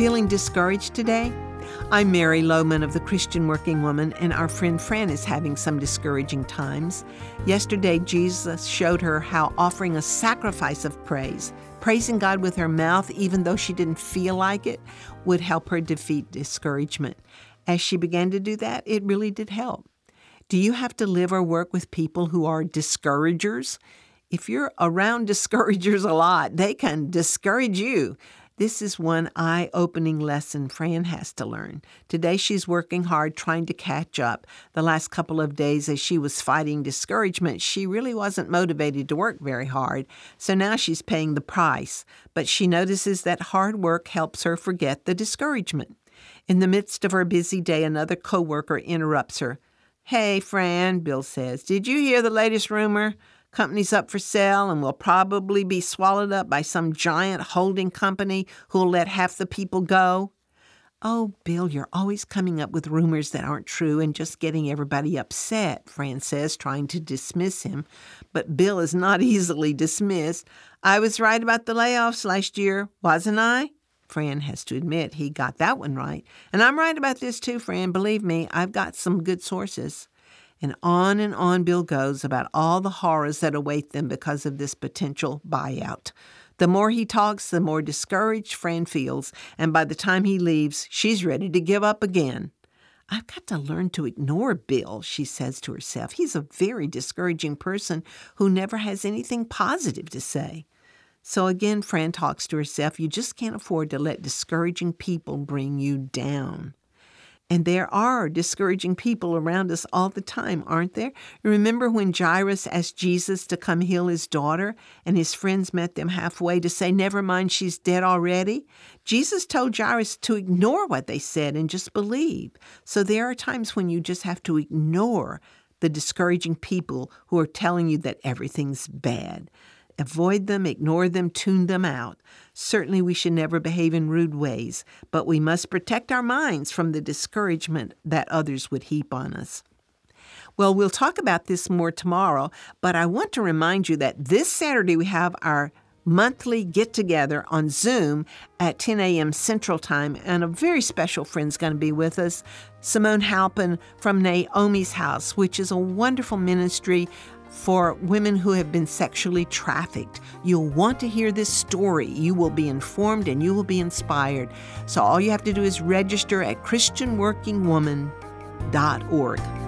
Feeling discouraged today? I'm Mary Lowman of the Christian Working Woman, and our friend Fran is having some discouraging times. Yesterday, Jesus showed her how offering a sacrifice of praise, praising God with her mouth, even though she didn't feel like it, would help her defeat discouragement. As she began to do that, it really did help. Do you have to live or work with people who are discouragers? If you're around discouragers a lot, they can discourage you. This is one eye opening lesson Fran has to learn. Today she's working hard trying to catch up. The last couple of days, as she was fighting discouragement, she really wasn't motivated to work very hard. So now she's paying the price. But she notices that hard work helps her forget the discouragement. In the midst of her busy day, another coworker interrupts her. Hey, Fran, Bill says, did you hear the latest rumor? Company's up for sale and will probably be swallowed up by some giant holding company who'll let half the people go. Oh, Bill, you're always coming up with rumors that aren't true and just getting everybody upset, Fran says, trying to dismiss him. But Bill is not easily dismissed. I was right about the layoffs last year, wasn't I? Fran has to admit he got that one right. And I'm right about this too, Fran. Believe me, I've got some good sources. And on and on Bill goes about all the horrors that await them because of this potential buyout. The more he talks, the more discouraged Fran feels, and by the time he leaves, she's ready to give up again. I've got to learn to ignore Bill, she says to herself. He's a very discouraging person who never has anything positive to say. So again, Fran talks to herself, you just can't afford to let discouraging people bring you down. And there are discouraging people around us all the time, aren't there? Remember when Jairus asked Jesus to come heal his daughter, and his friends met them halfway to say, Never mind, she's dead already? Jesus told Jairus to ignore what they said and just believe. So there are times when you just have to ignore the discouraging people who are telling you that everything's bad. Avoid them, ignore them, tune them out. Certainly, we should never behave in rude ways, but we must protect our minds from the discouragement that others would heap on us. Well, we'll talk about this more tomorrow, but I want to remind you that this Saturday we have our monthly get together on Zoom at 10 a.m. Central Time, and a very special friend's going to be with us, Simone Halpin from Naomi's House, which is a wonderful ministry for women who have been sexually trafficked. You'll want to hear this story. You will be informed and you will be inspired. So all you have to do is register at ChristianWorkingWoman.org.